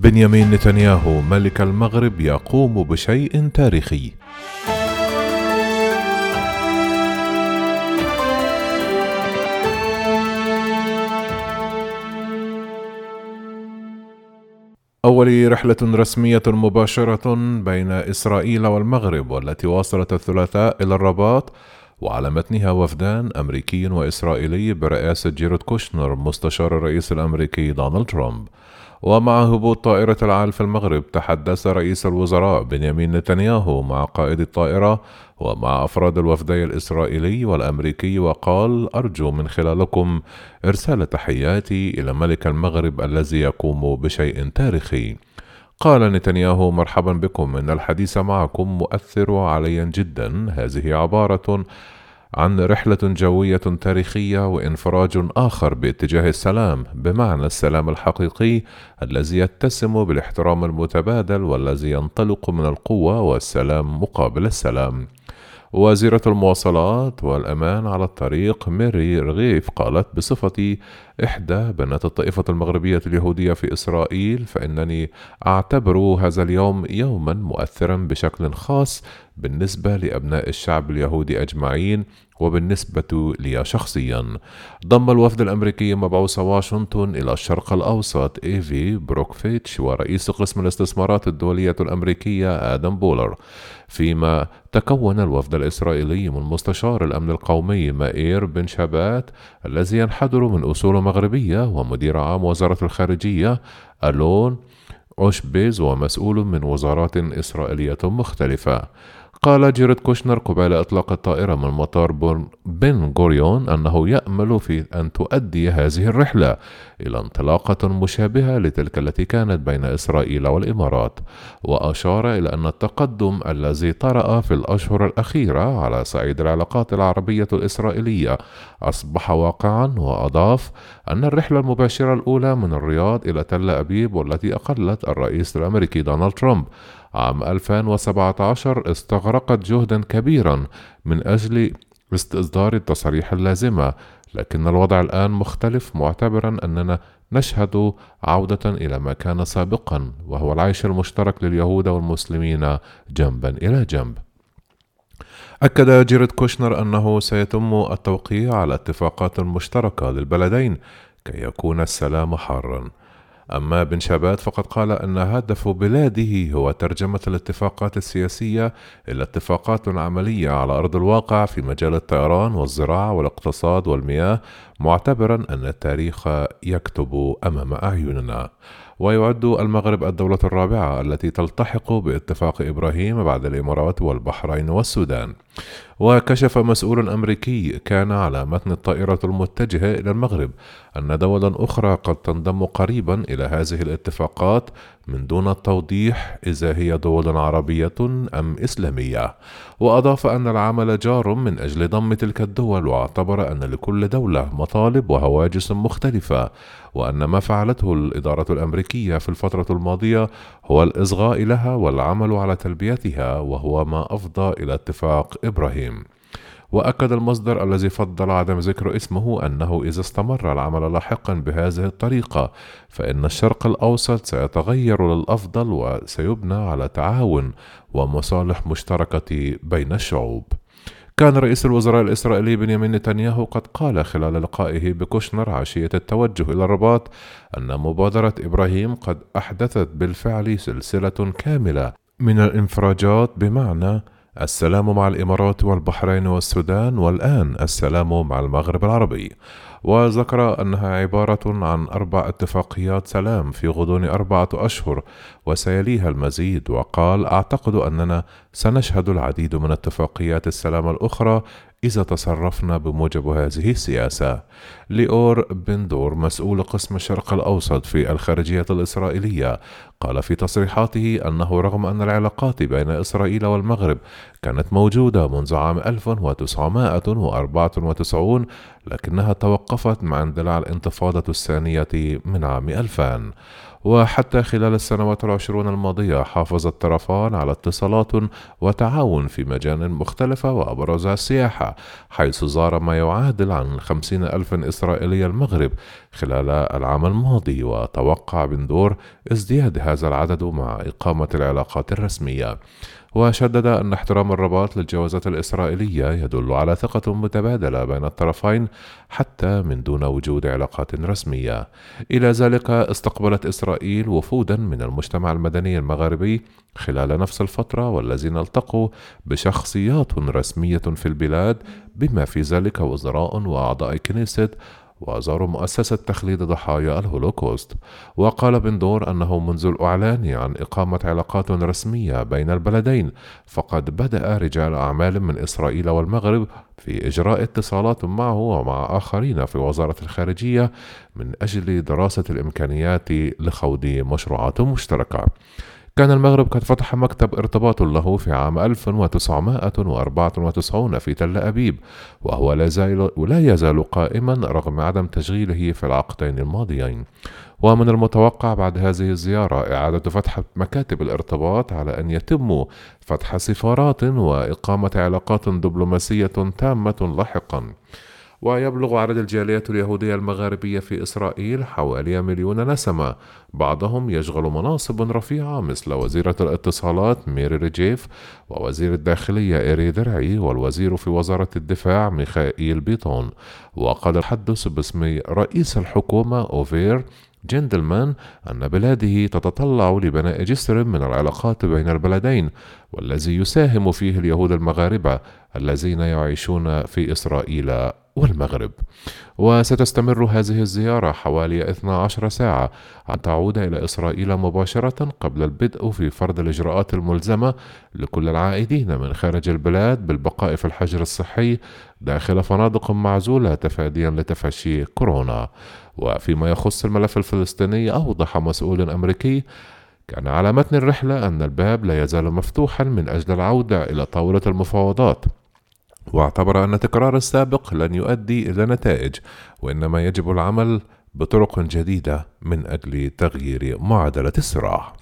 بنيامين نتنياهو ملك المغرب يقوم بشيء تاريخي. أول رحلة رسمية مباشرة بين إسرائيل والمغرب والتي واصلت الثلاثاء إلى الرباط وعلى متنها وفدان أمريكي وإسرائيلي برئاسة جيرد كوشنر مستشار الرئيس الأمريكي دونالد ترامب. ومع هبوط طائرة العال في المغرب تحدث رئيس الوزراء بنيامين نتنياهو مع قائد الطائرة ومع أفراد الوفدي الإسرائيلي والأمريكي وقال أرجو من خلالكم إرسال تحياتي إلى ملك المغرب الذي يقوم بشيء تاريخي. قال نتنياهو مرحبا بكم إن الحديث معكم مؤثر عليا جدا. هذه عبارة عن رحلة جوية تاريخية وإنفراج آخر باتجاه السلام بمعنى السلام الحقيقي الذي يتسم بالاحترام المتبادل والذي ينطلق من القوة والسلام مقابل السلام. وزيرة المواصلات والأمان على الطريق ميري رغيف قالت بصفتي إحدى بنات الطائفة المغربية اليهودية في إسرائيل فإنني أعتبر هذا اليوم يوما مؤثرا بشكل خاص بالنسبة لأبناء الشعب اليهودي أجمعين وبالنسبة لي شخصيا. ضم الوفد الأمريكي مبعوث واشنطن إلى الشرق الأوسط إيفي بيركوفيتش ورئيس قسم الاستثمارات الدولية الأمريكية آدم بولر. فيما تكون الوفد الإسرائيلي من مستشار الأمن القومي مائير بن شابات الذي ينحدر من أصول مغربية ومدير عام وزارة الخارجية ألون أوشبيز ومسؤول من وزارات إسرائيلية مختلفة. قال جاريد كوشنر قبيل إطلاق الطائرة من مطار بن غوريون أنه يأمل في أن تؤدي هذه الرحلة إلى انطلاقة مشابهة لتلك التي كانت بين إسرائيل والإمارات وأشار إلى أن التقدم الذي طرأ في الأشهر الأخيرة على صعيد العلاقات العربية الإسرائيلية أصبح واقعا وأضاف أن الرحلة المباشرة الأولى من الرياض إلى تل أبيب والتي أقلت الرئيس الأمريكي دونالد ترامب عام 2017 استغرقت جهدا كبيرا من أجل استصدار التصاريح اللازمة لكن الوضع الآن مختلف معتبرا أننا نشهد عودة إلى ما كان سابقا وهو العيش المشترك لليهود والمسلمين جنبا إلى جنب. أكد جاريد كوشنر أنه سيتم التوقيع على اتفاقات مشتركة للبلدين كي يكون السلام حارا أما بن شابات فقد قال أن هدف بلاده هو ترجمة الاتفاقات السياسية إلى اتفاقات عملية على أرض الواقع في مجال الطيران والزراعة والاقتصاد والمياه معتبرا أن التاريخ يكتب أمام أعيننا. ويعد المغرب الدولة الرابعة التي تلتحق باتفاق إبراهيم بعد الإمارات والبحرين والسودان. وكشف مسؤول أمريكي كان على متن الطائرة المتجهة إلى المغرب أن دولا أخرى قد تنضم قريبا إلى هذه الاتفاقات من دون التوضيح إذا هي دول عربية أم إسلامية. وأضاف أن العمل جار من أجل ضم تلك الدول واعتبر أن لكل دولة مطالب وهواجس مختلفة وأن ما فعلته الإدارة الأمريكية في الفترة الماضية هو الإصغاء لها والعمل على تلبيتها وهو ما أفضى إلى اتفاق إبراهيم. وأكد المصدر الذي فضل عدم ذكر اسمه أنه إذا استمر العمل لاحقا بهذه الطريقة فإن الشرق الأوسط سيتغير للأفضل وسيبنى على تعاون ومصالح مشتركة بين الشعوب. كان رئيس الوزراء الإسرائيلي بنيامين نتنياهو قد قال خلال لقائه بكوشنر عشية التوجه إلى الرباط أن مبادرة إبراهيم قد أحدثت بالفعل سلسلة كاملة من الانفراجات بمعنى السلام مع الإمارات والبحرين والسودان والآن السلام مع المغرب العربي. وذكر أنها عبارة عن أربع اتفاقيات سلام في غضون أربعة أشهر وسيليها المزيد وقال أعتقد أننا سنشهد العديد من اتفاقيات السلام الأخرى إذا تصرفنا بموجب هذه السياسة. ليور بندور مسؤول قسم الشرق الأوسط في الخارجية الإسرائيلية قال في تصريحاته أنه رغم أن العلاقات بين إسرائيل والمغرب كانت موجودة منذ عام 1994 لكنها توقفت مع اندلاع الانتفاضة الثانية من عام 2000 وحتى خلال السنوات العشرون الماضية حافظ الطرفان على اتصالات وتعاون في مجال مختلفة وأبرزها السياحة حيث زار ما يعادل عن خمسين ألف إسرائيلي المغرب خلال العام الماضي وتوقع بندور ازدياد هذا العدد مع إقامة العلاقات الرسمية. وشدد أن احترام الرباط للجوازات الإسرائيلية يدل على ثقة متبادلة بين الطرفين حتى من دون وجود علاقات رسمية. إلى ذلك استقبلت إسرائيل وفودا من المجتمع المدني المغاربي خلال نفس الفترة والذين التقوا بشخصيات رسمية في البلاد بما في ذلك وزراء وأعضاء كنيست وزاروا مؤسسة تخليد ضحايا الهولوكوست. وقال بندور أنه منذ الإعلان عن إقامة علاقات رسمية بين البلدين فقد بدأ رجال أعمال من إسرائيل والمغرب في إجراء اتصالات معه ومع آخرين في وزارة الخارجية من أجل دراسة الإمكانيات لخوض مشروعات مشتركة. كان المغرب قد فتح مكتب ارتباط له في عام 1994 في تل أبيب وهو لا, زال لا يزال قائما رغم عدم تشغيله في العقدين الماضيين. ومن المتوقع بعد هذه الزيارة إعادة فتح مكاتب الارتباط على أن يتم فتح سفارات وإقامة علاقات دبلوماسية تامة لاحقا. ويبلغ عدد الجاليات اليهودية المغاربية في إسرائيل حوالي مليون نسمة. بعضهم يشغل مناصب رفيعة مثل وزيرة الاتصالات ميري ريجيف ووزير الداخلية أرييه درعي والوزير في وزارة الدفاع ميخائيل بيطون وقال المتحدث باسم رئيس الحكومة أوفير جندلمان أن بلاده تتطلع لبناء جسر من العلاقات بين البلدين والذي يساهم فيه اليهود المغاربة الذين يعيشون في إسرائيل والمغرب. وستستمر هذه الزيارة حوالي 12 ساعة أن تعود إلى إسرائيل مباشرة قبل البدء في فرض الإجراءات الملزمة لكل العائدين من خارج البلاد بالبقاء في الحجر الصحي داخل فنادق معزولة تفاديا لتفشي كورونا. وفيما يخص الملف الفلسطيني أوضح مسؤول أمريكي كان على متن الرحلة أن الباب لا يزال مفتوحا من أجل العودة إلى طاولة المفاوضات واعتبر أن تكرار السابق لن يؤدي إلى نتائج وإنما يجب العمل بطرق جديدة من أجل تغيير معادلة الصراع.